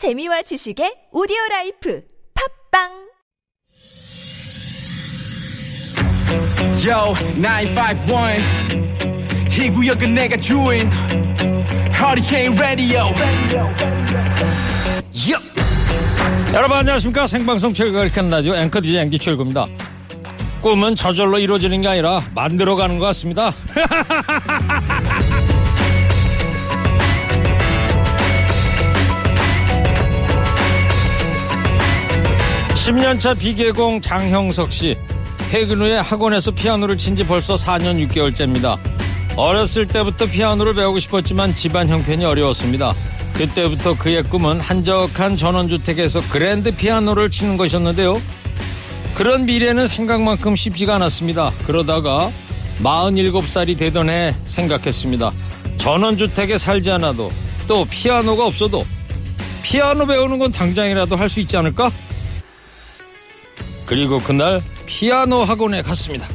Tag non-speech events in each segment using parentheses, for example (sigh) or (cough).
재미와 지식의 오디오 라이프 팟빵 Yo, 951. 이 구역은 내가 주인. Hurricane Radio. Yup. 여러분 안녕하십니까 생방송 최일구의 허리케인 라디오 앵커 DJ 앵디 최일구입니다 꿈은 저절로 이루어지는 게 아니라 만들어가는 것 같습니다 (laughs) 10년차 비계공 장형석 씨 퇴근 후에 학원에서 피아노를 친 지 벌써 4년 6개월째입니다. 어렸을 때부터 피아노를 배우고 싶었지만 집안 형편이 어려웠습니다. 그때부터 그의 꿈은 한적한 전원주택에서 그랜드 피아노를 치는 것이었는데요. 그런 미래는 생각만큼 쉽지가 않았습니다. 그러다가 47살이 되던 해 생각했습니다. 전원주택에 살지 않아도 또 피아노가 없어도 피아노 배우는 건 당장이라도 할 수 있지 않을까? 그리고 그날 피아노 학원에 갔습니다.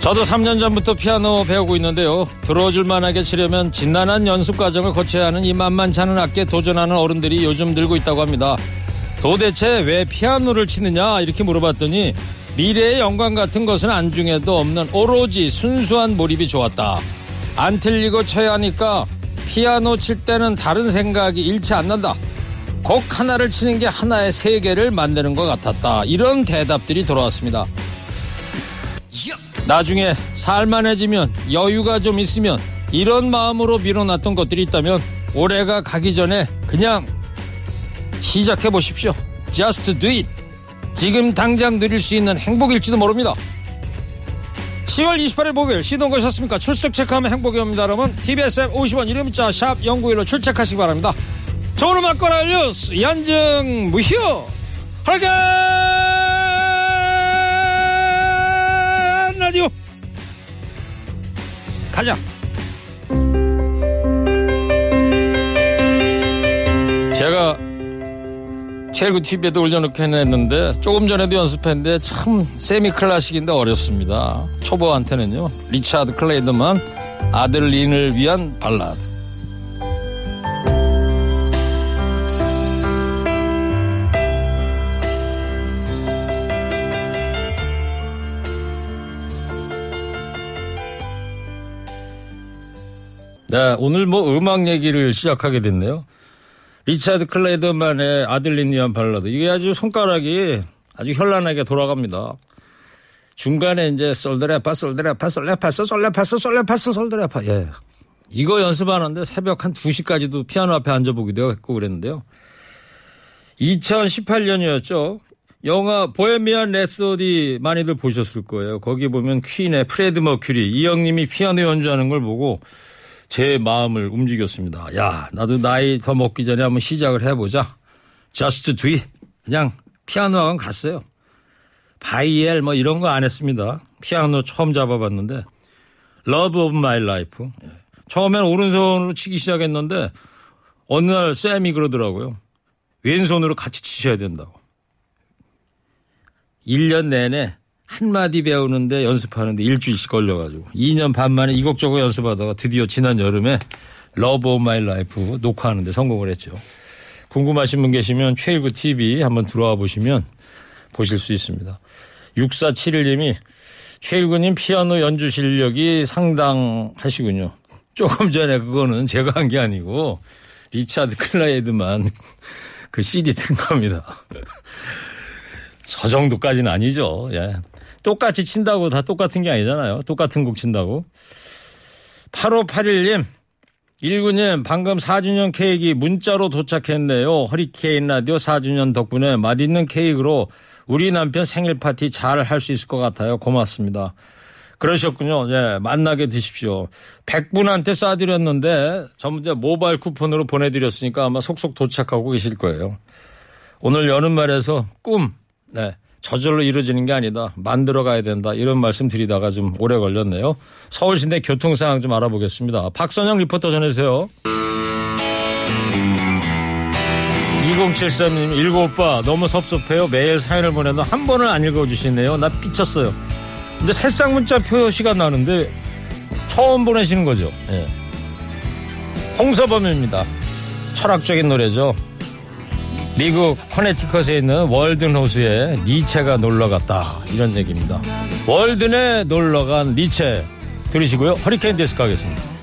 저도 3년 전부터 피아노 배우고 있는데요. 들어줄 만하게 치려면 진난한 연습 과정을 거쳐야 하는 이 만만치 않은 악기에 도전하는 어른들이 요즘 늘고 있다고 합니다. 도대체 왜 피아노를 치느냐 이렇게 물어봤더니 미래의 영광 같은 것은 안중에도 없는 오로지 순수한 몰입이 좋았다. 안 틀리고 쳐야 하니까 피아노 칠 때는 다른 생각이 일치 안 난다. 곡 하나를 치는 게 하나의 세계를 만드는 것 같았다. 이런 대답들이 돌아왔습니다. 나중에 살만해지면 여유가 좀 있으면 이런 마음으로 밀어놨던 것들이 있다면 올해가 가기 전에 그냥 시작해 보십시오. Just do it. 지금 당장 누릴 수 있는 행복일지도 모릅니다. 10월 28일 목요일 시동 거셨습니까? 출석 체크하면 행복이 옵니다. 여러분 TBS 앱 50원 이름 문자 샵 0915 출첵하시기 바랍니다. 좋은 음악 거라 뉴스 연정 무휴 할게 라디오 가자 최일구 TV에도 올려놓고 해냈는데 조금 전에도 연습했는데 참 세미 클래식인데 어렵습니다. 초보한테는요. 리차드 클레이드만 아들린을 위한 발라드. 네, 오늘 뭐 음악 얘기를 시작하게 됐네요. 리차드 클레이드만의 아들린을 위한 발라드. 이게 아주 손가락이 아주 현란하게 돌아갑니다. 중간에 이제 솔드레파, 솔드레파, 솔레파스, 솔레파스, 솔레파스, 솔드레파. 예. 이거 연습하는데 새벽 한 2시까지도 피아노 앞에 앉아보기도 했고 그랬는데요. 2018년이었죠. 영화 보헤미안 랩소디 많이들 보셨을 거예요. 거기 보면 퀸의 프레드 머큐리 이 형님이 피아노 연주하는 걸 보고 제 마음을 움직였습니다. 야, 나도 나이 더 먹기 전에 한번 시작을 해보자. Just do it. 그냥 피아노 학원 갔어요. 바이엘 뭐 이런 거 안 했습니다. 피아노 처음 잡아봤는데 Love of my life. 처음엔 오른손으로 치기 시작했는데 어느 날 쌤이 그러더라고요. 왼손으로 같이 치셔야 된다고. 1년 내내 한마디 배우는데 연습하는데 일주일씩 걸려가지고 2년 반 만에 이곡저곡 연습하다가 드디어 지난 여름에 Love of my life 녹화하는데 성공을 했죠. 궁금하신 분 계시면 최일구 TV 한번 들어와 보시면 보실 수 있습니다. 6471님이 최일구님 피아노 연주 실력이 상당하시군요. 조금 전에 그거는 제가 한 게 아니고 리차드 클라이드만 그 CD 튼 겁니다. (laughs) 저 정도까지는 아니죠. 예. 똑같이 친다고 다 똑같은 게 아니잖아요. 똑같은 곡 친다고. 8581님, 19님, 방금 4주년 케이크 문자로 도착했네요. 허리케인 라디오 4주년 덕분에 맛있는 케이크로 우리 남편 생일 파티 잘 할 수 있을 것 같아요. 고맙습니다. 그러셨군요. 예, 만나게 드십시오. 100분한테 쏴드렸는데 전부 모바일 쿠폰으로 보내드렸으니까 아마 속속 도착하고 계실 거예요. 오늘 여는 말에서 꿈, 네. 저절로 이루어지는 게 아니다. 만들어 가야 된다. 이런 말씀 드리다가 좀 오래 걸렸네요. 서울 시내 교통 상황 좀 알아보겠습니다. 박선영 리포터 전해주세요. 2073님, 일곱 오빠, 너무 섭섭해요. 매일 사연을 보내도 한 번을 안 읽어주시네요. 나 삐쳤어요. 근데 새싹 문자 표시가 나는데 처음 보내시는 거죠. 예. 홍서범입니다. 철학적인 노래죠. 미국 커네티컷에 있는 월든 호수에 니체가 놀러 갔다. 이런 얘기입니다. 월든에 놀러 간 니체. 들으시고요. 허리케인 데스크 하겠습니다.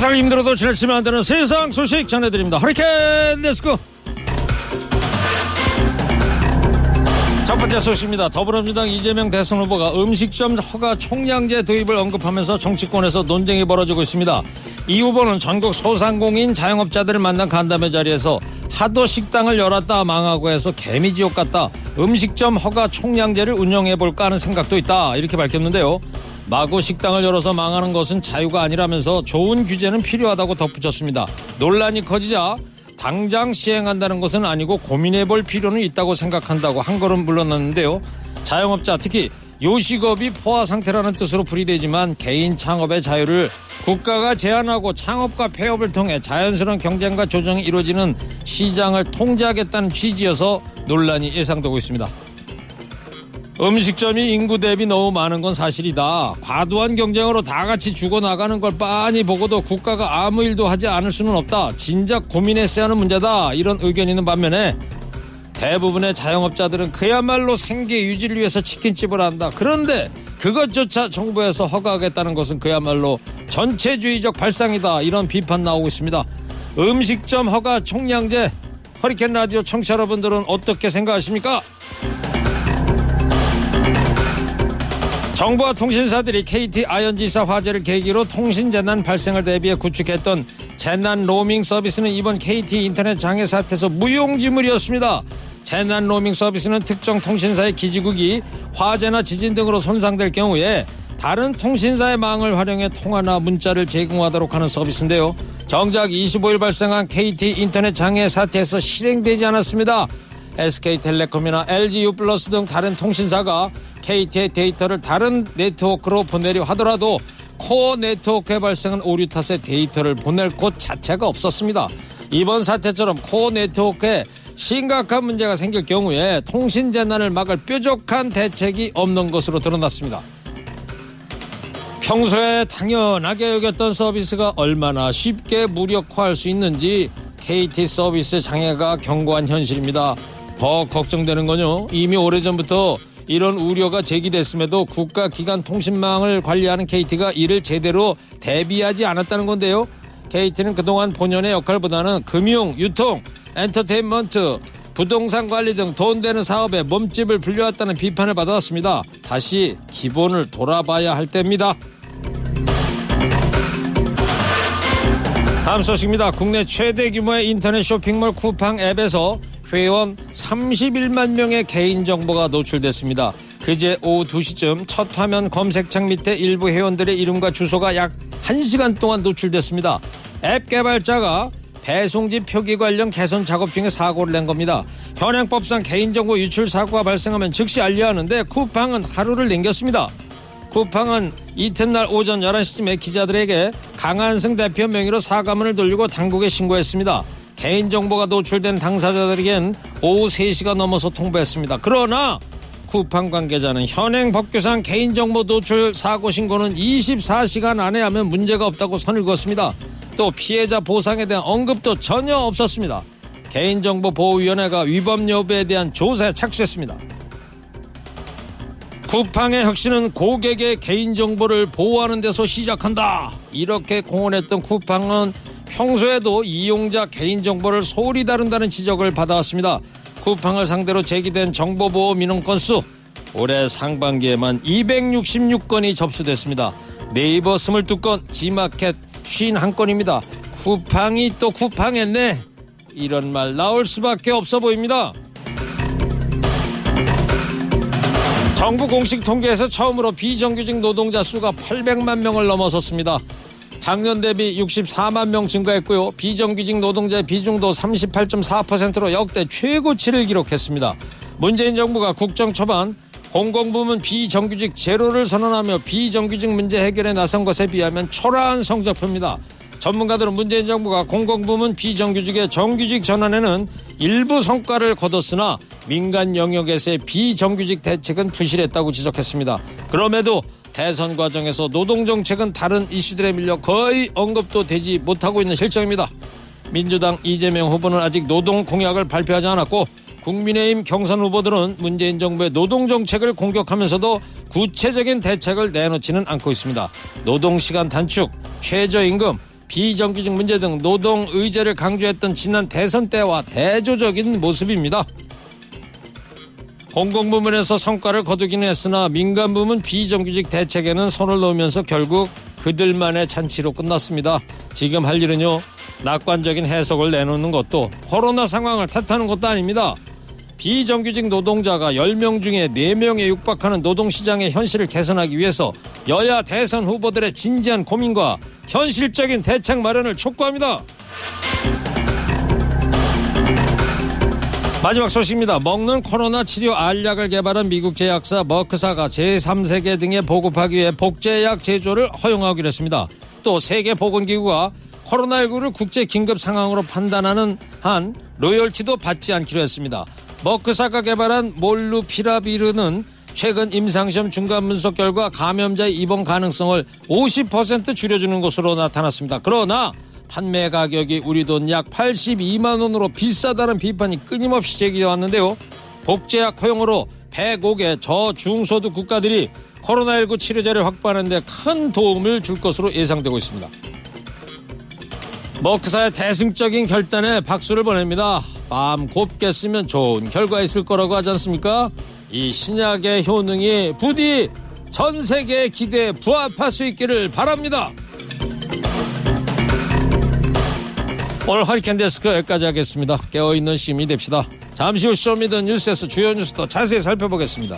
먹살 힘들어도 지나치면 안 되는 세상 소식 전해드립니다. 허리케인 데스크. 첫 번째 소식입니다. 더불어민주당 이재명 대선 후보가 음식점 허가 총량제 도입을 언급하면서 정치권에서 논쟁이 벌어지고 있습니다. 이 후보는 전국 소상공인 자영업자들을 만난 간담회 자리에서 하도 식당을 열었다 망하고 해서 개미지옥 같다. 음식점 허가 총량제를 운영해볼까 하는 생각도 있다. 이렇게 밝혔는데요. 마구 식당을 열어서 망하는 것은 자유가 아니라면서 좋은 규제는 필요하다고 덧붙였습니다. 논란이 커지자 당장 시행한다는 것은 아니고 고민해 볼 필요는 있다고 생각한다고 한 걸음 물러났는데요. 자영업자 특히 요식업이 포화 상태라는 뜻으로 풀이되지만 개인 창업의 자유를 국가가 제한하고 창업과 폐업을 통해 자연스러운 경쟁과 조정이 이루어지는 시장을 통제하겠다는 취지여서 논란이 예상되고 있습니다. 음식점이 인구 대비 너무 많은 건 사실이다. 과도한 경쟁으로 다 같이 죽어나가는 걸 빤히 보고도 국가가 아무 일도 하지 않을 수는 없다. 진작 고민했어야 하는 문제다. 이런 의견이 있는 반면에 대부분의 자영업자들은 그야말로 생계 유지를 위해서 치킨집을 한다. 그런데 그것조차 정부에서 허가하겠다는 것은 그야말로 전체주의적 발상이다. 이런 비판 나오고 있습니다. 음식점 허가 총량제 허리케인 라디오 청취자 여러분들은 어떻게 생각하십니까? 정부와 통신사들이 KT 아연지사 화재를 계기로 통신 재난 발생을 대비해 구축했던 재난 로밍 서비스는 이번 KT 인터넷 장애 사태에서 무용지물이었습니다. 재난 로밍 서비스는 특정 통신사의 기지국이 화재나 지진 등으로 손상될 경우에 다른 통신사의 망을 활용해 통화나 문자를 제공하도록 하는 서비스인데요. 정작 25일 발생한 KT 인터넷 장애 사태에서 실행되지 않았습니다. SK텔레콤이나 LGU 등 다른 통신사가 KT의 데이터를 다른 네트워크로 보내려 하더라도 코어 네트워크에 발생한 오류 탓에 데이터를 보낼 곳 자체가 없었습니다. 이번 사태처럼 코어 네트워크에 심각한 문제가 생길 경우에 통신 재난을 막을 뾰족한 대책이 없는 것으로 드러났습니다. 평소에 당연하게 여겼던 서비스가 얼마나 쉽게 무력화할 수 있는지 KT 서비스 장애가 경고한 현실입니다. 더 걱정되는 건요. 이미 오래전부터 이런 우려가 제기됐음에도 국가기관 통신망을 관리하는 KT가 이를 제대로 대비하지 않았다는 건데요. KT는 그동안 본연의 역할보다는 금융, 유통, 엔터테인먼트, 부동산 관리 등 돈 되는 사업에 몸집을 불려왔다는 비판을 받아왔습니다. 다시 기본을 돌아봐야 할 때입니다. 다음 소식입니다. 국내 최대 규모의 인터넷 쇼핑몰 쿠팡 앱에서 회원 31만 명의 개인정보가 노출됐습니다. 그제 오후 2시쯤 첫 화면 검색창 밑에 일부 회원들의 이름과 주소가 약 1시간 동안 노출됐습니다. 앱 개발자가 배송지 표기 관련 개선 작업 중에 사고를 낸 겁니다. 현행법상 개인정보 유출 사고가 발생하면 즉시 알려야 하는데 쿠팡은 하루를 남겼습니다. 쿠팡은 이튿날 오전 11시쯤에 기자들에게 강한승 대표 명의로 사과문을 돌리고 당국에 신고했습니다. 개인정보가 노출된 당사자들에겐 오후 3시가 넘어서 통보했습니다. 그러나 쿠팡 관계자는 현행 법규상 개인정보 노출 사고 신고는 24시간 안에 하면 문제가 없다고 선을 그었습니다. 또 피해자 보상에 대한 언급도 전혀 없었습니다. 개인정보보호위원회가 위법 여부에 대한 조사에 착수했습니다. 쿠팡의 혁신은 고객의 개인정보를 보호하는 데서 시작한다. 이렇게 공언했던 쿠팡은 평소에도 이용자 개인정보를 소홀히 다룬다는 지적을 받아왔습니다. 쿠팡을 상대로 제기된 정보보호 민원 건수 올해 상반기에만 266건이 접수됐습니다. 네이버 22건, 지마켓 51건입니다. 쿠팡이 또 쿠팡했네. 이런 말 나올 수밖에 없어 보입니다. 정부 공식 통계에서 처음으로 비정규직 노동자 수가 800만 명을 넘어섰습니다. 작년 대비 64만 명 증가했고요. 비정규직 노동자의 비중도 38.4%로 역대 최고치를 기록했습니다. 문재인 정부가 국정 초반 공공부문 비정규직 제로를 선언하며 비정규직 문제 해결에 나선 것에 비하면 초라한 성적표입니다. 전문가들은 문재인 정부가 공공부문 비정규직의 정규직 전환에는 일부 성과를 거뒀으나 민간 영역에서의 비정규직 대책은 부실했다고 지적했습니다. 그럼에도 대선 과정에서 노동 정책은 다른 이슈들에 밀려 거의 언급도 되지 못하고 있는 실정입니다. 민주당 이재명 후보는 아직 노동 공약을 발표하지 않았고 국민의힘 경선 후보들은 문재인 정부의 노동 정책을 공격하면서도 구체적인 대책을 내놓지는 않고 있습니다. 노동 시간 단축, 최저임금, 비정규직 문제 등 노동 의제를 강조했던 지난 대선 때와 대조적인 모습입니다. 공공 부문에서 성과를 거두기는 했으나 민간 부문 비정규직 대책에는 손을 놓으면서 결국 그들만의 잔치로 끝났습니다. 지금 할 일은요, 낙관적인 해석을 내놓는 것도 코로나 상황을 탓하는 것도 아닙니다. 비정규직 노동자가 10명 중에 4명에 육박하는 노동시장의 현실을 개선하기 위해서 여야 대선 후보들의 진지한 고민과 현실적인 대책 마련을 촉구합니다. 마지막 소식입니다. 먹는 코로나 치료 알약을 개발한 미국 제약사 머크사가 제3세계 등에 보급하기 위해 복제약 제조를 허용하기로 했습니다. 또 세계보건기구가 코로나19를 국제 긴급 상황으로 판단하는 한 로열티도 받지 않기로 했습니다. 머크사가 개발한 몰루피라비르는 최근 임상시험 중간 분석 결과 감염자의 입원 가능성을 50% 줄여주는 것으로 나타났습니다. 그러나 판매 가격이 우리 돈 약 82만 원으로 비싸다는 비판이 끊임없이 제기해 왔는데요. 복제약 허용으로 105개 저중소득 국가들이 코로나19 치료제를 확보하는 데 큰 도움을 줄 것으로 예상되고 있습니다. 머크사의 대승적인 결단에 박수를 보냅니다. 마음 곱게 쓰면 좋은 결과 있을 거라고 하지 않습니까? 이 신약의 효능이 부디 전 세계의 기대에 부합할 수 있기를 바랍니다. 오늘 허리케인 데스크 여기까지 하겠습니다. 깨어있는 시민이 됩시다. 잠시 후 Show me the 뉴스에서 주요 뉴스도 자세히 살펴보겠습니다.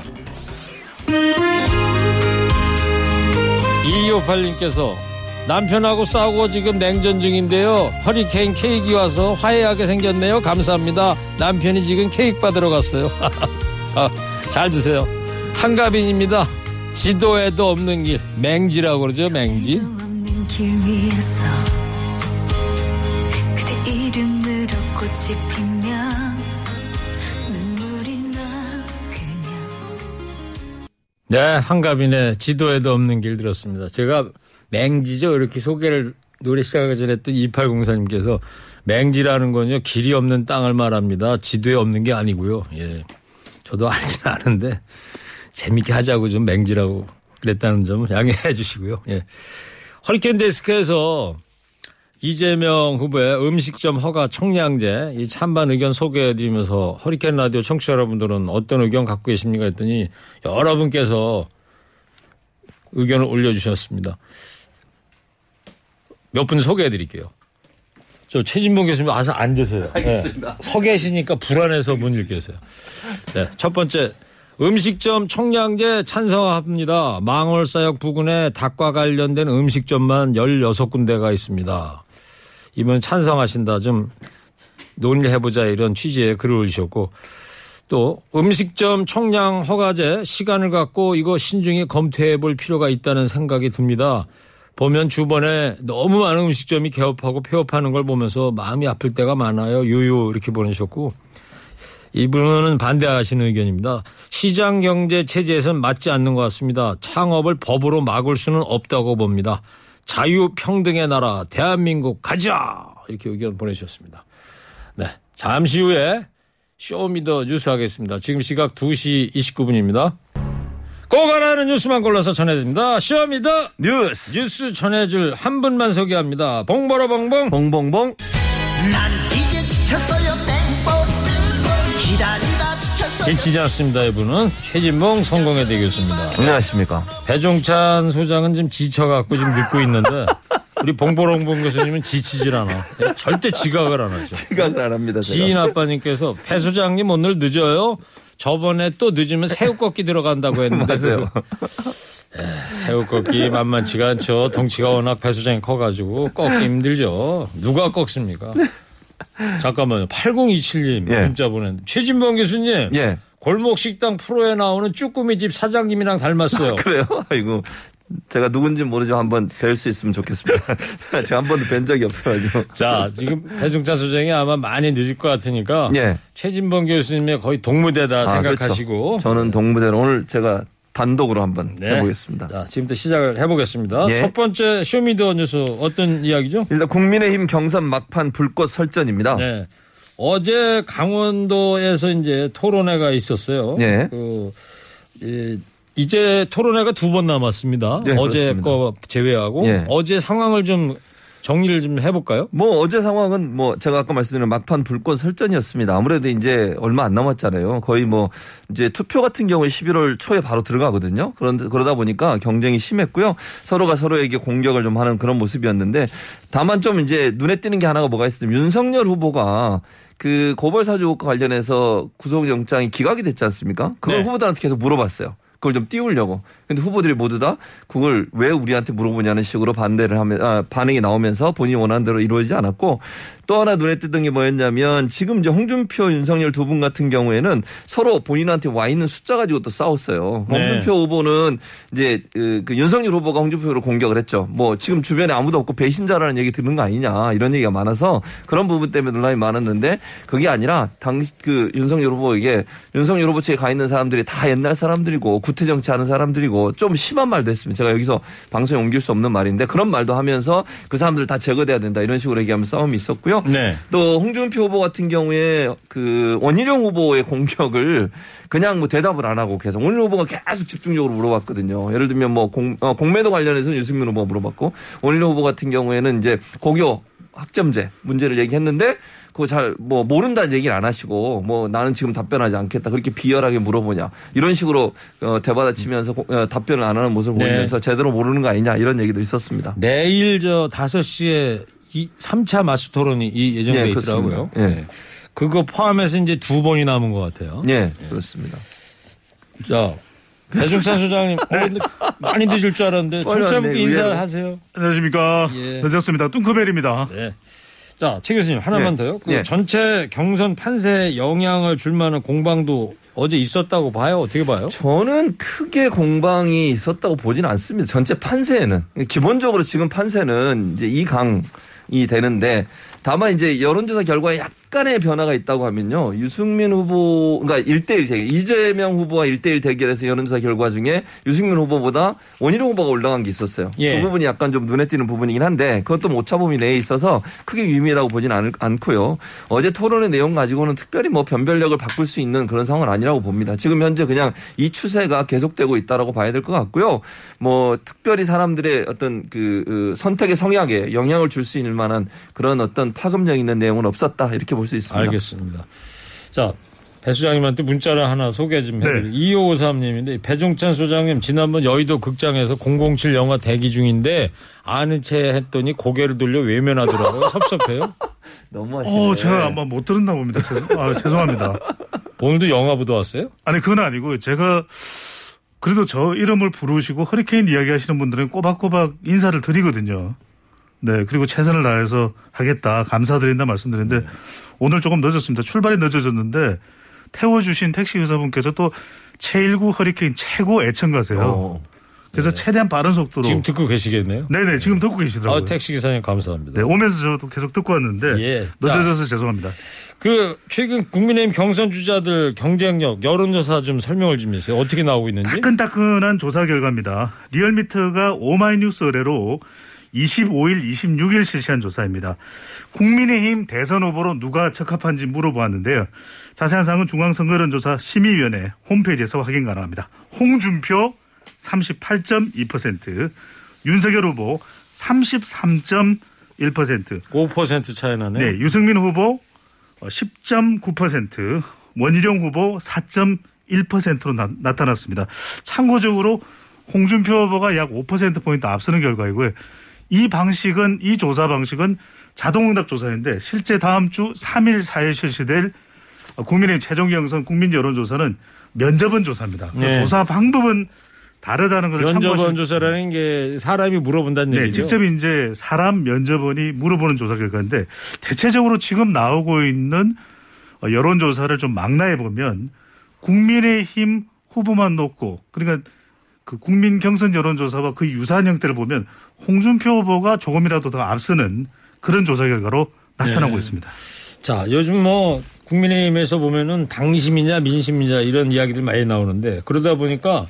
2258님께서 남편하고 싸우고 지금 냉전 중인데요. 허리케인 케이크 와서 화해하게 생겼네요. 감사합니다. 남편이 지금 케이크 받으러 갔어요. (laughs) 아, 잘 드세요. 한가빈입니다. 지도에도 없는 길. 맹지라고 그러죠, 맹지. 이름으로 꽃이 피면 눈물이 나 그냥 네, 한가빈의 지도에도 없는 길 들었습니다. 제가 맹지죠. 이렇게 소개를 노래 시작하기 전에 했던 2804님께서 맹지라는 건요, 길이 없는 땅을 말합니다. 지도에 없는 게 아니고요. 예. 저도 알지는 않은데 재밌게 하자고 좀 맹지라고 그랬다는 점을 양해해 주시고요. 예. 허리케인 데스크에서 이재명 후보의 음식점 허가 총량제 이 찬반 의견 소개해 드리면서 허리케인 라디오 청취자 여러분들은 어떤 의견 갖고 계십니까 했더니 여러분께서 의견을 올려주셨습니다. 몇 분 소개해 드릴게요. 저 최진봉 교수님 와서 앉으세요. 알겠습니다. 서 계시니까 불안해서 못 읽겠어요. 네, 첫 번째 음식점 총량제 찬성합니다. 망월사역 부근에 닭과 관련된 음식점만 16군데가 있습니다. 이번 찬성하신다 좀 논의를 해보자 이런 취지의 글을 올리셨고 또 음식점 총량 허가제 시간을 갖고 이거 신중히 검토해 볼 필요가 있다는 생각이 듭니다. 보면 주변에 너무 많은 음식점이 개업하고 폐업하는 걸 보면서 마음이 아플 때가 많아요. 유유 이렇게 보내셨고 이분은 반대하시는 의견입니다. 시장 경제 체제에선 맞지 않는 것 같습니다. 창업을 법으로 막을 수는 없다고 봅니다. 자유평등의 나라 대한민국 가자 이렇게 의견 보내주셨습니다. 네, 잠시 후에 Show me the 뉴스 하겠습니다. 지금 시각 2시 29분입니다. 꼭 알아는 뉴스만 골라서 전해드립니다. Show me the 뉴스 뉴스 전해줄 한 분만 소개합니다. 봉버러 봉봉 봉봉봉 난 지치지 않습니다. 이분은 최진봉 성공회대 교수입니다. 안녕하십니까 배종찬 소장은 지금 지쳐갖고 지금 늙고 있는데 우리 봉보롱봉 교수님은 지치질 않아. 절대 지각을 안 하죠. 시각을 안 합니다 제가. 지인 아빠님께서 배 소장님 오늘 늦어요. 저번에 또 늦으면 새우 꺾기 들어간다고 했는데 맞아요. 새우 꺾기 만만치가 않죠. 덩치가 워낙 배수장이 커가지고 꺾기 힘들죠. 누가 꺾습니까? 잠깐만요. 8027님 예. 문자 보낸 최진봉 교수님. 예. 골목 식당 프로에 나오는 쭈꾸미 집 사장님이랑 닮았어요. 그래요? 아이고. 제가 누군지 모르지만 한번 뵐 수 있으면 좋겠습니다. (laughs) 제가 한 번도 뵌 적이 없어가지고. 자, 지금 배종찬 소장이 아마 많이 늦을 것 같으니까 예. 최진봉 교수님의 거의 독무대다 아, 생각하시고 그렇죠. 저는 독무대로 오늘 제가 단독으로 한번 네. 해보겠습니다. 자, 지금부터 시작을 해보겠습니다. 예. 첫 번째 Show me the 뉴스 어떤 이야기죠? 일단 국민의힘 경선 막판 불꽃 설전입니다. 네. 어제 강원도에서 이제 토론회가 있었어요. 예. 그, 예, 이제 토론회가 두 번 남았습니다. 예, 어제 그렇습니다. 거 제외하고 예. 어제 상황을 좀 정리를 좀 해볼까요? 뭐 어제 상황은 뭐 제가 아까 말씀드린 막판 불꽃 설전이었습니다. 아무래도 이제 얼마 안 남았잖아요. 거의 뭐 이제 투표 같은 경우에 11월 초에 바로 들어가거든요. 그런데 그러다 보니까 경쟁이 심했고요. 서로가 서로에게 공격을 좀 하는 그런 모습이었는데 다만 좀 이제 눈에 띄는 게 하나가 뭐가 있으면 윤석열 후보가 그 고발 사주 의혹과 관련해서 구속영장이 기각이 됐지 않습니까? 그걸 네. 후보들한테 계속 물어봤어요. 그걸 좀 띄우려고. 근데 후보들이 모두 다 그걸 왜 우리한테 물어보냐는 식으로 반대를 하면 아, 반응이 나오면서 본인이 원하는 대로 이루어지지 않았고 또 하나 눈에 띄던 게 뭐였냐면 지금 이제 홍준표 윤석열 두 분 같은 경우에는 서로 본인한테 와 있는 숫자 가지고 또 싸웠어요. 네. 홍준표 후보는 이제 그, 그 윤석열 후보가 홍준표를 공격을 했죠. 뭐 지금 주변에 아무도 없고 배신자라는 얘기 듣는 거 아니냐 이런 얘기가 많아서 그런 부분 때문에 논란이 많았는데 그게 아니라 당시 그 윤석열 후보에게 윤석열 후보 측에 가 있는 사람들이 다 옛날 사람들이고 구태 정치하는 사람들이고 좀 심한 말도 했습니다. 제가 여기서 방송에 옮길 수 없는 말인데 그런 말도 하면서 그 사람들 다 제거돼야 된다 이런 식으로 얘기하면서 싸움이 있었고요. 네. 또 홍준표 후보 같은 경우에 그 원희룡 후보의 공격을 그냥 뭐 대답을 안 하고 계속 원희룡 후보가 계속 집중적으로 물어봤거든요. 예를 들면 뭐 공, 어, 공매도 관련해서는 유승민 후보가 물어봤고 원희룡 후보 같은 경우에는 이제 고교 학점제 문제를 얘기했는데 그거 잘 뭐 모른다는 얘기를 안 하시고 뭐 나는 지금 답변하지 않겠다 그렇게 비열하게 물어보냐 이런 식으로 어, 대받아치면서 고- 어, 답변을 안 하는 모습을 네. 보이면서 제대로 모르는 거 아니냐 이런 얘기도 있었습니다. 내일 저 5시에 이 3차 마스 토론이 이 예정돼 예, 있더라고요. 예. 네. 그거 포함해서 이제 두 번이 남은 것 같아요. 예, 그렇습니다. 자, 배종찬 소장님, 어, 많이 늦을 줄 알았는데 청취자분께 인사하세요. 안녕하십니까. 예. 늦었습니다. 뚱커벨입니다. 네. 자, 최 교수님 하나만 예. 더요. 그 예. 전체 경선 판세에 영향을 줄 만한 공방도 어제 있었다고 봐요. 어떻게 봐요? 저는 크게 공방이 있었다고 보지는 않습니다. 전체 판세에는 기본적으로 지금 판세는 이제 이 강이 되는데 다만 이제 여론조사 결과에 약간의 변화가 있다고 하면요. 유승민 후보, 그러니까 1대1 대결, 이재명 후보와 1대1 대결에서 여론조사 결과 중에 유승민 후보보다 원희룡 후보가 올라간 게 있었어요. 예. 그 부분이 약간 좀 눈에 띄는 부분이긴 한데 그것도 뭐 오차범위 내에 있어서 크게 유의미하다고 보지는 않, 않고요. 어제 토론의 내용 가지고는 특별히 뭐 변별력을 바꿀 수 있는 그런 상황은 아니라고 봅니다. 지금 현재 그냥 이 추세가 계속되고 있다라고 봐야 될 것 같고요. 뭐 특별히 사람들의 어떤 그, 그 선택의 성향에 영향을 줄 수 있는 만한 그런 어떤 파급력 있는 내용은 없었다 이렇게 볼 수 있습니다. 알겠습니다. 자, 배 소장님한테 문자를 하나 소개 좀 해드릴게요. 네. 2553님인데 배종찬 소장님 지난번 여의도 극장에서 007 영화 대기 중인데 아는 채 했더니 고개를 돌려 외면하더라고요. (laughs) 섭섭해요. 너무 하시네. 어, 제가 아마 못 들었나 봅니다. 죄송, 아, 죄송합니다. 오늘도 영화 보도 왔어요? 아니, 그건 아니고 제가 그래도 저 이름을 부르시고 허리케인 이야기 하시는 분들은 꼬박꼬박 인사를 드리거든요. 네. 그리고 최선을 다해서 하겠다. 감사드린다 말씀드리는데 오늘 조금 늦었습니다. 출발이 늦어졌는데 태워주신 택시 기사분께서 또 제1구 허리케인 최고 애청가세요. 어. 그래서 최대한 빠른 속도로. 지금 듣고 계시겠네요. 네네. 지금 듣고 계시더라고요. 아, 택시 기사님 감사합니다. 네. 오면서 저도 계속 듣고 왔는데. 예. 늦어져서 죄송합니다. 그 최근 국민의힘 경선 주자들 경쟁력 여론조사 좀 설명을 좀 해주세요. 어떻게 나오고 있는지. 따끈따끈한 조사 결과입니다. 리얼미터가 오마이뉴스 의뢰로 25일, 26일 실시한 조사입니다. 국민의힘 대선 후보로 누가 적합한지 물어보았는데요. 자세한 사항은 중앙선거여론조사 심의위원회 홈페이지에서 확인 가능합니다. 홍준표 38.2%, 윤석열 후보 33.1%, 5% 차이 나네요. 네, 유승민 후보 10.9%, 원희룡 후보 4.1%로 나, 나타났습니다. 참고적으로 홍준표 후보가 약 5%포인트 앞서는 결과이고요. 이 방식은, 이 조사 방식은 자동응답 조사인데 실제 다음 주 3일, 4일 실시될 국민의힘 최종 경선 국민 여론조사는 면접은 조사입니다. 그 네. 조사 방법은 다르다는 것을 면접원 조사라는 게 사람이 물어본다는 네, 얘기죠. 직접 이제 사람 면접원이 물어보는 조사 결과인데 대체적으로 지금 나오고 있는 어, 여론조사를 좀 망라해 보면 국민의힘 후보만 놓고 그러니까 그 국민 경선 여론조사와 그 유사한 형태를 보면 홍준표 후보가 조금이라도 더 앞서는 그런 조사 결과로 나타나고 네. 있습니다. 자, 요즘 뭐 국민의힘에서 보면은 당심이냐 민심이냐 이런 이야기들 많이 나오는데 그러다 보니까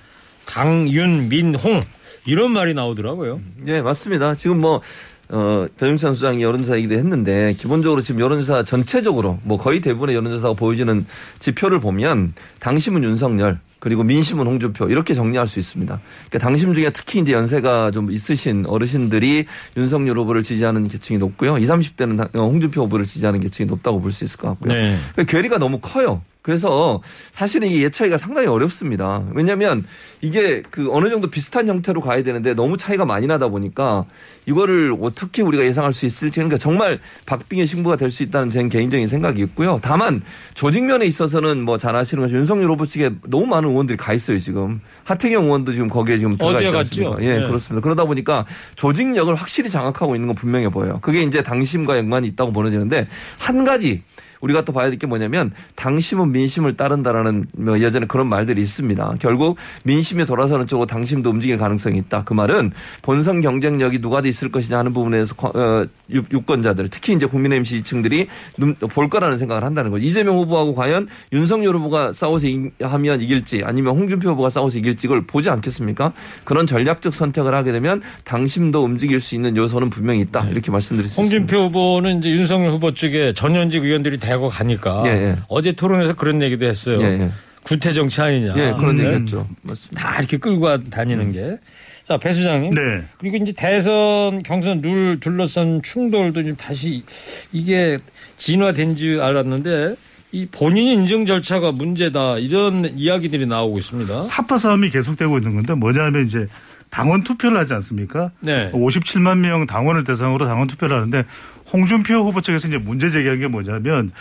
당윤 민홍 이런 말이 나오더라고요. 예, 맞습니다. 지금 뭐, 어, 변영찬 수장이 여론조사 얘기도 했는데, 기본적으로 지금 여론조사 전체적으로, 뭐 거의 대부분의 여론조사가 보여주는 지표를 보면, 당심은 윤석열, 그리고 민심은 홍준표, 이렇게 정리할 수 있습니다. 그러니까 당심 중에 특히 이제 연세가 좀 있으신 어르신들이 윤석열 후보를 지지하는 계층이 높고요. 20, 30대는 홍준표 후보를 지지하는 계층이 높다고 볼 수 있을 것 같고요. 네. 그 괴리가 너무 커요. 그래서 사실은 이게 예차이가 상당히 어렵습니다. 왜냐하면 이게 그 어느 정도 비슷한 형태로 가야 되는데 너무 차이가 많이 나다 보니까 이거를 어떻게 우리가 예상할 수 있을지 그러니까 정말 박빙의 승부가 될 수 있다는 제 개인적인 생각이 있고요. 다만 조직면에 있어서는 뭐 잘 아시는 것처럼 윤석열 후보 측에 너무 많은 의원들이 가 있어요 지금 하태경 의원도 지금 거기에 지금 들어가 있지? 않습니까? 예, 네. 그렇습니다. 그러다 보니까 조직력을 확실히 장악하고 있는 건 분명해 보여요. 그게 이제 당심과 연관이 있다고 보여지는데 한 가지 우리가 또 봐야 될 게 뭐냐면 당심은 민심을 따른다라는 뭐 예전에 그런 말들이 있습니다. 결국 민심이 돌아서는 쪽으로 당심도 움직일 가능성이 있다. 그 말은 본선 경쟁력이 누가 돼 있을 것이냐 하는 부분에서 거- 어, 유- 유권자들 특히 이제 국민의힘 지지층들이 눈- 볼 거라는 생각을 한다는 거죠. 이재명 후보하고 과연 윤석열 후보가 싸워서 이- 하면 이길지 아니면 홍준표 후보가 싸워서 이길지 이걸 보지 않겠습니까? 그런 전략적 선택을 하게 되면 당심도 움직일 수 있는 요소는 분명히 있다. 이렇게 말씀드릴 수 있습니다. 홍준표 후보는 이제 윤석열 후보 쪽에 전현직 의원들이 대거 가니까 예, 예. 어제 토론에서 그런 얘기도 했어요. 예, 예. 구태 정치 아니냐. 예, 그런 네. 얘기했죠. 맞습니다. 다 이렇게 끌고 다니는 게. 자, 배 수장님. 네. 그리고 이제 대선 경선 룰 둘러싼 충돌도 좀 다시 이게 진화된 줄 알았는데 이 본인 인증 절차가 문제다 이런 이야기들이 나오고 있습니다. 사파 싸움이 계속되고 있는 건데 뭐냐면 이제 당원 투표를 하지 않습니까? 네. 57만 명 당원을 대상으로 당원 투표를 하는데 홍준표 후보 측에서 이제 문제 제기한 게 뭐냐면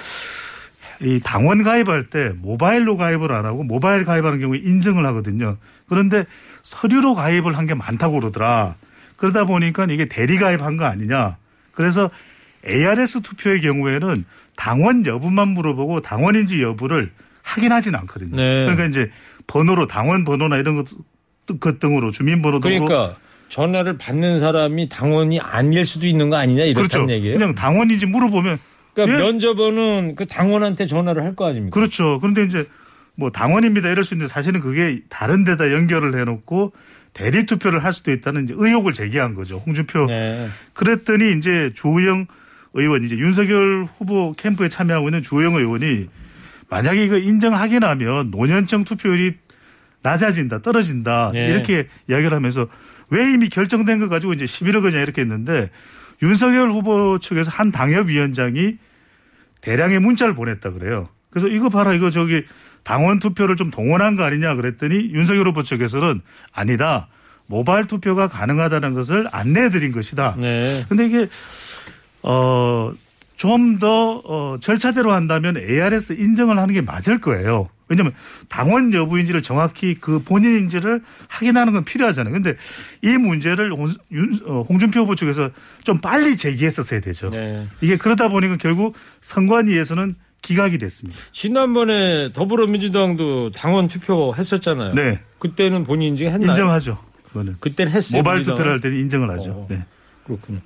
이 당원 가입할 때 모바일로 가입을 안 하고 모바일 가입하는 경우에 인증을 하거든요. 그런데 서류로 가입을 한 게 많다고 그러더라. 그러다 보니까 이게 대리 가입한 거 아니냐. 그래서 ARS 투표의 경우에는 당원 여부만 물어보고 당원인지 여부를 확인하진 않거든요. 네. 그러니까 이제 번호로 당원 번호나 이런 것, 것 등으로 주민번호 등으로 그러니까 전화를 받는 사람이 당원이 아닐 수도 있는 거 아니냐 이렇다는 그렇죠. 얘기예요. 그냥 당원인지 물어보면 그러니까 예. 면접원은 그 당원한테 전화를 할 거 아닙니까? 그렇죠. 그런데 이제 뭐 당원입니다 이럴 수 있는데 사실은 그게 다른 데다 연결을 해놓고 대리 투표를 할 수도 있다는 이제 의혹을 제기한 거죠. 홍준표. 네. 그랬더니 이제 주호영 의원 이제 윤석열 후보 캠프에 참여하고 있는 주호영 의원이 만약에 이거 인정하게 나면 노년층 투표율이 낮아진다, 떨어진다 네. 이렇게 이야기를 하면서 왜 이미 결정된 거 가지고 이제 11억이냐 이렇게 했는데 윤석열 후보 측에서 한 당협위원장이 대량의 문자를 보냈다 그래요. 그래서 이거 봐라 이거 저기 당원 투표를 좀 동원한 거 아니냐 그랬더니 윤석열 후보 측에서는 아니다. 모바일 투표가 가능하다는 것을 안내해 드린 것이다. 네. 근데 이게 어, 좀더 어, 절차대로 한다면 ARS 인정을 하는 게 맞을 거예요. 왜냐하면 당원 여부인지를 정확히 그 본인인지를 확인하는 건 필요하잖아요. 근데 이 문제를 홍, 어, 홍준표 후보 측에서 좀 빨리 제기했었어야 되죠. 네. 이게 그러다 보니까 결국 선관위에서는 기각이 됐습니다. 지난번에 더불어민주당도 당원 투표 했었잖아요. 네. 그때는 본인 인증했나요? 인정하죠. 그거는. 그때는 했어요. 모바일? 투표를 할 때는 인정을 하죠. 어. 네. 그렇군요.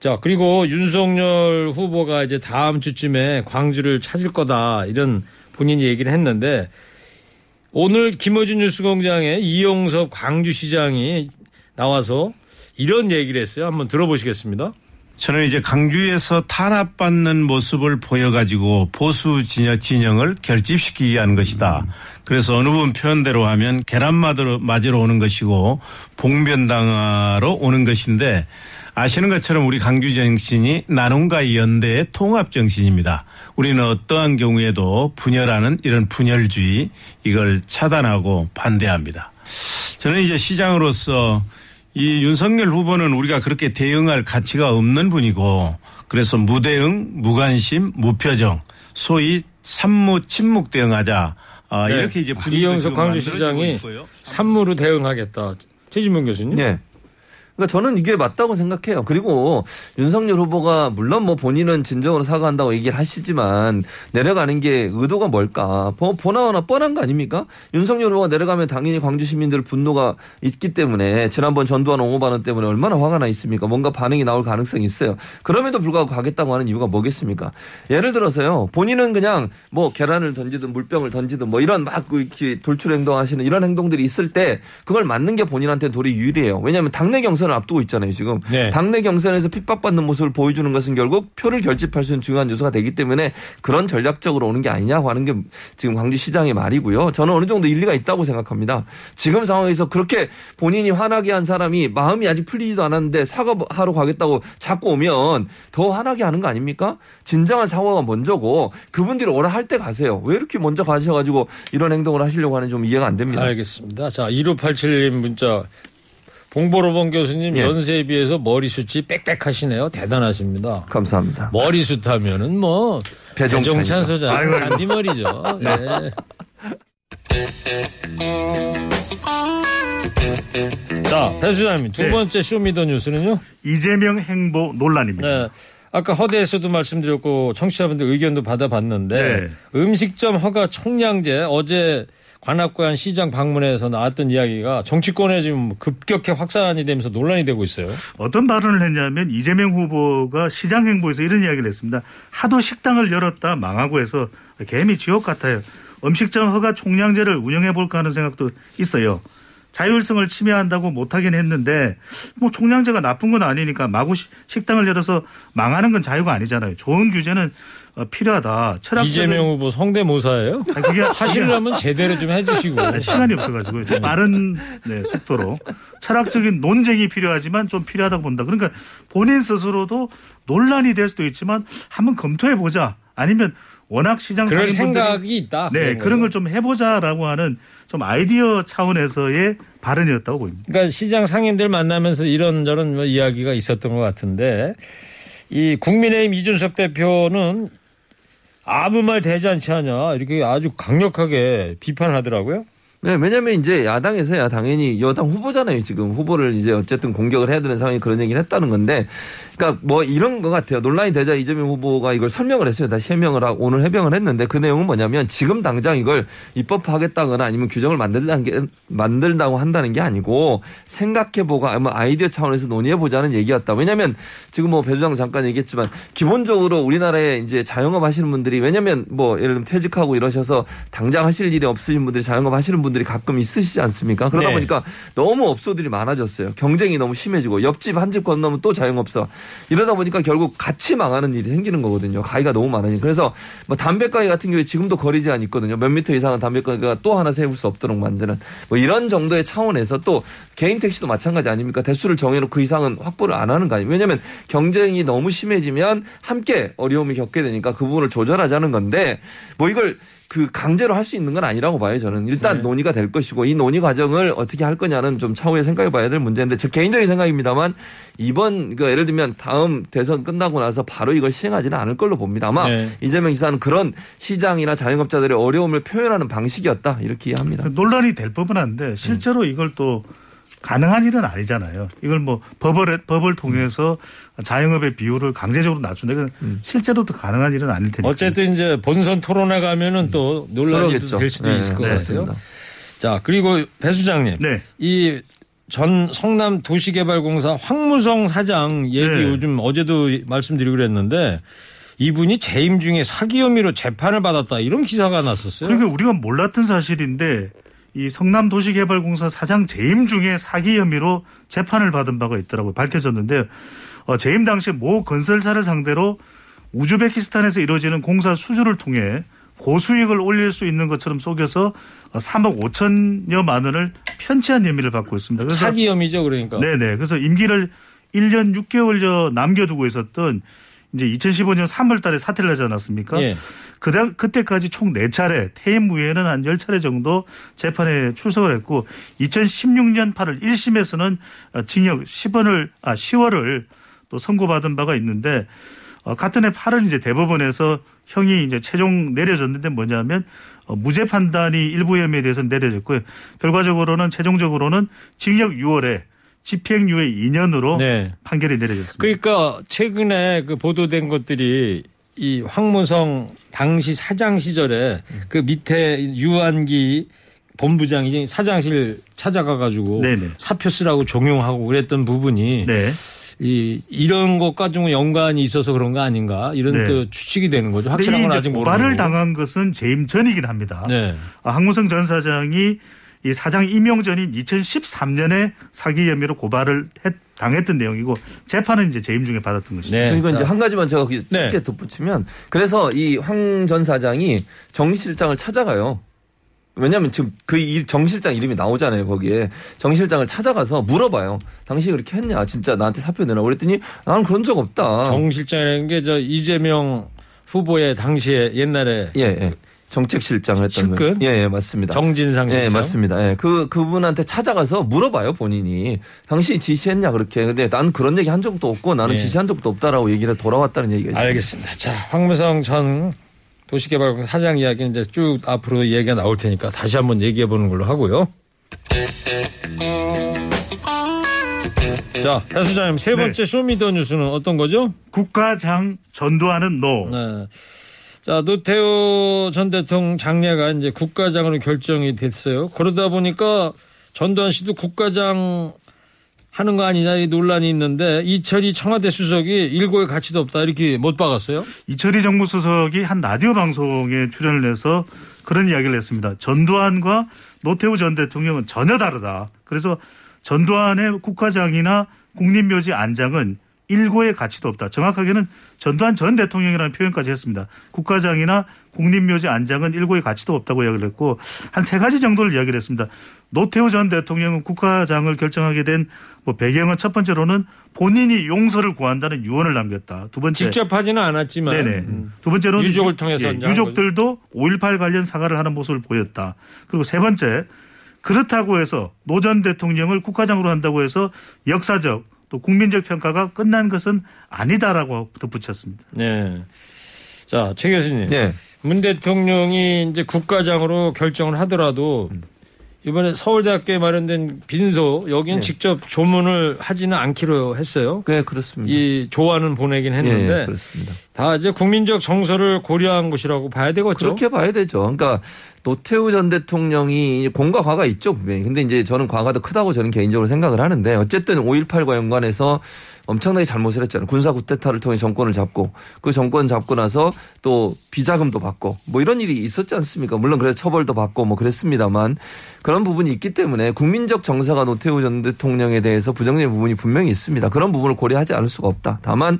자, 그리고 윤석열 후보가 이제 다음 주쯤에 광주를 찾을 거다 이런 본인이 얘기를 했는데 오늘 김어준 뉴스공장에 이용섭 광주시장이 나와서 이런 얘기를 했어요. 한번 들어보시겠습니다. 저는 이제 강주에서 탄압받는 모습을 보여가지고 보수 진영, 진영을 결집시키기 위한 것이다. 그래서 어느 분 표현대로 하면 계란 맞으러 오는 것이고 봉변당하러 오는 것인데 아시는 것처럼 우리 강주 정신이 나눔과 연대의 통합 정신입니다. 우리는 어떠한 경우에도 분열하는 이런 분열주의 이걸 차단하고 반대합니다. 저는 이제 시장으로서 이 윤석열 후보는 우리가 그렇게 대응할 가치가 없는 분이고 그래서 무대응, 무관심, 무표정 소위 산무 침묵 대응하자 아, 네. 이렇게 이제 분위기가 이영석 광주시장이. 산무로 대응하겠다. 최진봉 교수님. 예. 그러니까 저는 이게 맞다고 생각해요. 그리고 윤석열 후보가 물론 뭐 본인은 진정으로 사과한다고 얘기를 하시지만 내려가는 게 의도가 뭘까? 보- 보나마나 뻔한 거 아닙니까? 윤석열 후보가 내려가면 당연히 광주 시민들 분노가 있기 때문에 지난번 전두환 옹호 발언 때문에 얼마나 화가 나 있습니까? 뭔가 반응이 나올 가능성이 있어요. 그럼에도 불구하고 가겠다고 하는 이유가 뭐겠습니까? 예를 들어서요. 본인은 그냥 뭐 계란을 던지든 물병을 던지든 뭐 이런 막 돌출 행동하시는 이런 행동들이 있을 때 그걸 맞는 게 본인한테 도리 유리해요. 왜냐하면 당내 경선 을 앞두고 있잖아요. 지금 네. 당내 경선에서 핍박받는 모습을 보여주는 것은 결국 표를 결집할 수 있는 중요한 요소가 되기 때문에 그런 전략적으로 오는 게 아니냐고 하는 게 지금 광주시장의 말이고요. 저는 어느 정도 일리가 있다고 생각합니다. 지금 상황에서 그렇게 본인이 화나게 한 사람이 마음이 아직 풀리지도 않았는데 사과하러 가겠다고 자꾸 오면 더 화나게 하는 거 아닙니까? 진정한 사과가 먼저고 그분들이 오라 할 때 가세요. 왜 이렇게 먼저 가셔가지고 이런 행동을 하시려고 하는지 좀 이해가 안 됩니다. 알겠습니다. 자, 1587님 문자. 봉보로봉 교수님 예. 연세에 비해서 머리숱이 빽빽하시네요. 대단하십니다. 감사합니다. 머리숱 하면은 뭐. 배종찬 소장. 잔디머리죠. (laughs) 네. 자, 배 소장님 두 네. 번째 Show me the 뉴스는요. 이재명 행보 논란입니다. 네. 아까 허데에서도 말씀드렸고 청취자분들 의견도 받아봤는데 네. 음식점 허가 총량제 어제 관악구 한 시장 방문에서 나왔던 이야기가 정치권에 지금 급격히 확산이 되면서 논란이 되고 있어요. 어떤 발언을 했냐면 이재명 후보가 시장 행보에서 이런 이야기를 했습니다. 하도 식당을 열었다 망하고 해서 개미 지옥 같아요. 음식점 허가 총량제를 운영해 볼까 하는 생각도 있어요. 자율성을 침해한다고 못하긴 했는데 뭐 총량제가 나쁜 건 아니니까 마구 시- 식당을 열어서 망하는 건 자유가 아니잖아요. 좋은 규제는 어, 필요하다. 철학적인 이재명 후보 성대모사예요? 아니, 그게 (laughs) 하시려면 (laughs) 제대로 좀 해주시고. 시간이 없어가지고 좀 빠른 네, 속도로 철학적인 논쟁이 필요하지만 좀 필요하다고 본다. 그러니까 본인 스스로도 논란이 될 수도 있지만 한번 검토해 보자. 아니면 워낙 시장 상인분들이 생각이 있다. 네 그런 걸 좀 해보자라고 하는 좀 아이디어 차원에서의 발언이었다고 보입니다. 그러니까 시장 상인들 만나면서 이런저런 뭐 이야기가 있었던 것 같은데 이 국민의힘 이준석 대표는 아무 말 되지 않지 않냐 이렇게 아주 강력하게 비판을 하더라고요. 네, 왜냐면 이제 야당에서야 당연히 여당 후보잖아요. 지금 후보를 이제 어쨌든 공격을 해야 되는 상황이 그런 얘기를 했다는 건데, 그러니까 뭐 이런 것 같아요. 논란이 되자 이재명 후보가 이걸 설명을 했어요. 다시 해명을 하고 오늘 해명을 했는데 그 내용은 뭐냐면 지금 당장 이걸 입법하겠다거나 아니면 규정을 만들다는 게 만들다고 한다는 게 아니고 생각해보고 아마 아이디어 차원에서 논의해보자는 얘기였다. 왜냐면 지금 뭐 배주장 잠깐 얘기했지만 기본적으로 우리나라에 이제 자영업 하시는 분들이 왜냐면 뭐 예를 들면 퇴직하고 이러셔서 당장 하실 일이 없으신 분들이 자영업 하시는 분들 이 가끔 있으시지 않습니까? 그러다 네. 보니까 너무 업소들이 많아졌어요. 경쟁이 너무 심해지고 옆집 한 집 건너면 또 자영업소 이러다 보니까 결국 같이 망하는 일이 생기는 거거든요. 가위가 너무 많으니 그래서 뭐 담배 가위 같은 경우에 지금도 거리 제한 있거든요. 몇 미터 이상은 담배 가위가 또 하나 세울 수 없도록 만드는 뭐 이런 정도의 차원에서 또 개인 택시도 마찬가지 아닙니까? 대수를 정해놓고 그 이상은 확보를 안 하는 거 아니에요? 왜냐하면 경쟁이 너무 심해지면 함께 어려움을 겪게 되니까 그 부분을 조절하자는 건데 뭐 이걸 그 강제로 할 수 있는 건 아니라고 봐요 저는 일단 네. 논의가 될 것이고 이 논의 과정을 어떻게 할 거냐는 좀 차후에 생각해 봐야 될 문제인데 저 개인적인 생각입니다만 이번 그 예를 들면 다음 대선 끝나고 나서 바로 이걸 시행하지는 않을 걸로 봅니다 아마 네. 이재명 지사는 그런 시장이나 자영업자들의 어려움을 표현하는 방식이었다 이렇게 이해합니다 논란이 될 법은 한데 실제로 이걸 또 가능한 일은 아니잖아요. 이걸 뭐 법을 법을 통해서 자영업의 비율을 강제적으로 낮춘다. 이건 실제로도 가능한 일은 아닐 테니까. 어쨌든 이제 본선 토론회 가면은 또 논란이. 될 수도 네, 있을 것 네, 같아요. 자 그리고 배 수장님, 네. 이전 성남 도시개발공사 황무성 사장 얘기 네. 요즘 어제도 말씀드리고 그랬는데 이분이 재임 중에 사기 혐의로 재판을 받았다 이런 기사가 났었어요. 그러니까 우리가 몰랐던 사실인데 이 성남도시개발공사 사장 재임 중에 사기 혐의로 재판을 받은 바가 있더라고요. 밝혀졌는데 어, 재임 당시 모 건설사를 상대로 우즈베키스탄에서 이루어지는 공사 수주를 통해 고수익을 올릴 수 있는 것처럼 속여서 어, 3억 5천여만 원을 편취한 혐의를 받고 있습니다. 그래서 사기 혐의죠 그러니까. 네네. 그래서 임기를 1년 6개월여 남겨두고 있었던 이제 2015년 3월 달에 사퇴를 하지 않았습니까? 예. 그다, 그때까지 총 4차례, 퇴임 후에는 한 10차례 정도 재판에 출석을 했고 2016년 8월 1심에서는 징역 10원을, 아, 10월을 또 선고받은 바가 있는데 어, 같은 해 8월 이제 대법원에서 형이 이제 최종 내려졌는데 뭐냐면 어, 무죄 판단이 일부 혐의에 대해서 내려졌고요. 결과적으로는 최종적으로는 징역 6월에 집행유예 2년으로 네. 판결이 내려졌습니다. 그러니까 최근에 그 보도된 것들이 이 황무성 당시 사장 시절에 그 밑에 유한기 본부장이 사장실 찾아가 가지고 네네. 사표 쓰라고 종용하고 그랬던 부분이 네. 이 이런 것 가지고 연관이 있어서 그런 거 아닌가 이런 네. 또 추측이 되는 거죠. 확실한 이건 아직 고발을 모르고. 당한 것은 재임 전이긴 합니다. 네. 아, 황무성 전 사장이 이 사장 임용 전인 2013년에 사기 혐의로 고발을 했- 당했던 내용이고 재판은 이제 재임 중에 받았던 것이죠. 네. 그리고 이제 자. 한 가지만 제가 거기 네. 짧게 덧붙이면 그래서 이 황 전 사장이 정 실장을 찾아가요. 왜냐하면 지금 그 정 실장 이름이 나오잖아요 거기에 정 실장을 찾아가서 물어봐요. 당신이 그렇게 했냐? 진짜 나한테 사표 내라. 그랬더니 나는 그런 적 없다. 정 실장이라는 게 저 이재명 후보의 당시에 옛날에 예, 예. 정책실장을 했던? 분. 예, 예, 맞습니다. 정진상 실장. 예, 맞습니다. 예, 그 그분한테 찾아가서 물어봐요 본인이 당신이 지시했냐 그렇게. 근데 난 그런 얘기 한 적도 없고 나는 예. 지시한 적도 없다라고 얘기를 해서 돌아왔다는 얘기가 있습니다. 알겠습니다. 자, 황무성 전 도시개발공사 사장 이야기는 이제 쭉 앞으로 얘기가 나올 테니까 다시 한번 얘기해 보는 걸로 하고요. 자, 배 소장님 세 번째 Show me the 뉴스는 어떤 거죠? 국가장 전두환은 No. 네. 자, 노태우 전 대통령 장례가 이제 국가장으로 결정이 됐어요. 그러다 보니까 전두환 씨도 국가장 하는 거 아니냐 이 논란이 있는데 이철이 청와대 수석이 일고의 가치도 없다 이렇게 못 박았어요. 이철희 정무수석이 한 라디오 방송에 출연을 해서 그런 이야기를 했습니다. 전두환과 노태우 전 대통령은 전혀 다르다. 그래서 전두환의 국가장이나 국립묘지 안장은 일고의 가치도 없다. 정확하게는 전두환 전 대통령이라는 표현까지 했습니다. 국가장이나 국립묘지 안장은 일고의 가치도 없다고 이야기를 했고 한 세 가지 정도를 이야기를 했습니다. 노태우 전 대통령은 국가장을 결정하게 된 뭐 배경은 첫 번째로는 본인이 용서를 구한다는 유언을 남겼다. 두 번째 직접 하지는 않았지만 네네. 음. 두 번째로는 유족을 유- 통해서 예, 유족들도 5.18 관련 사과를 하는 모습을 보였다. 그리고 세 번째 그렇다고 해서 노 전 대통령을 국가장으로 한다고 해서 역사적 또 국민적 평가가 끝난 것은 아니다라고 덧붙였습니다. 네. 자, 최 교수님. 예. 문 대통령이 이제 국가장으로 결정을 하더라도 이번에 서울대학교에 마련된 빈소 여기는 네. 직접 조문을 하지는 않기로 했어요. 네, 그렇습니다. 이 조안은 보내긴 했는데 예, 예, 그렇습니다. 다 이제 국민적 정서를 고려한 것이라고 봐야 되겠죠. 그렇게 봐야 되죠. 그러니까 노태우 전 대통령이 공과 과가 있죠. 근데 이제 저는 과가 더 크다고 저는 개인적으로 생각을 하는데 어쨌든 5.18과 연관해서 엄청나게 잘못을 했잖아요. 군사 쿠데타를 통해 정권을 잡고 그 정권 잡고 나서 또 비자금도 받고 뭐 이런 일이 있었지 않습니까? 물론 그래서 처벌도 받고 뭐 그랬습니다만 그런 부분이 있기 때문에 국민적 정서가 노태우 전 대통령에 대해서 부정적인 부분이 분명히 있습니다. 그런 부분을 고려하지 않을 수가 없다. 다만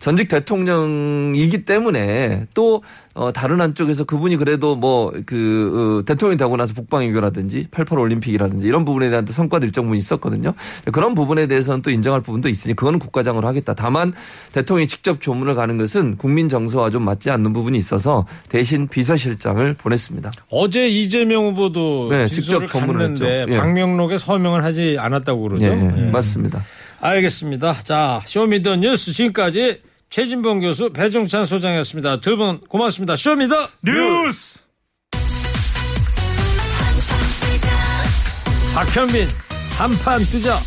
전직 대통령이기 때문에 또 어, 다른 한쪽에서 그분이 그래도 뭐그 대통령이 되고 나서 북방외교라든지 88 올림픽이라든지 이런 부분에 대한 또 성과도 일정 부분 있었거든요. 그런 부분에 대해서는 또 인정할 부분도 있으니 그거는 국가장으로 하겠다. 다만 대통령이 직접 조문을 가는 것은 국민 정서와 좀 맞지 않는 부분이 있어서 대신 비서실장을 보냈습니다. 어제 이재명 후보도 네, 직접 조문을 했죠. 예. 방명록에 서명을 하지 않았다고 그러죠. 예, 예, 예. 맞습니다. 알겠습니다. 자, Show me the 뉴스 지금까지 최진봉 교수, 배종찬 소장이었습니다. 두 분 고맙습니다. Show me the 뉴스! 박현민 한판 뜨자.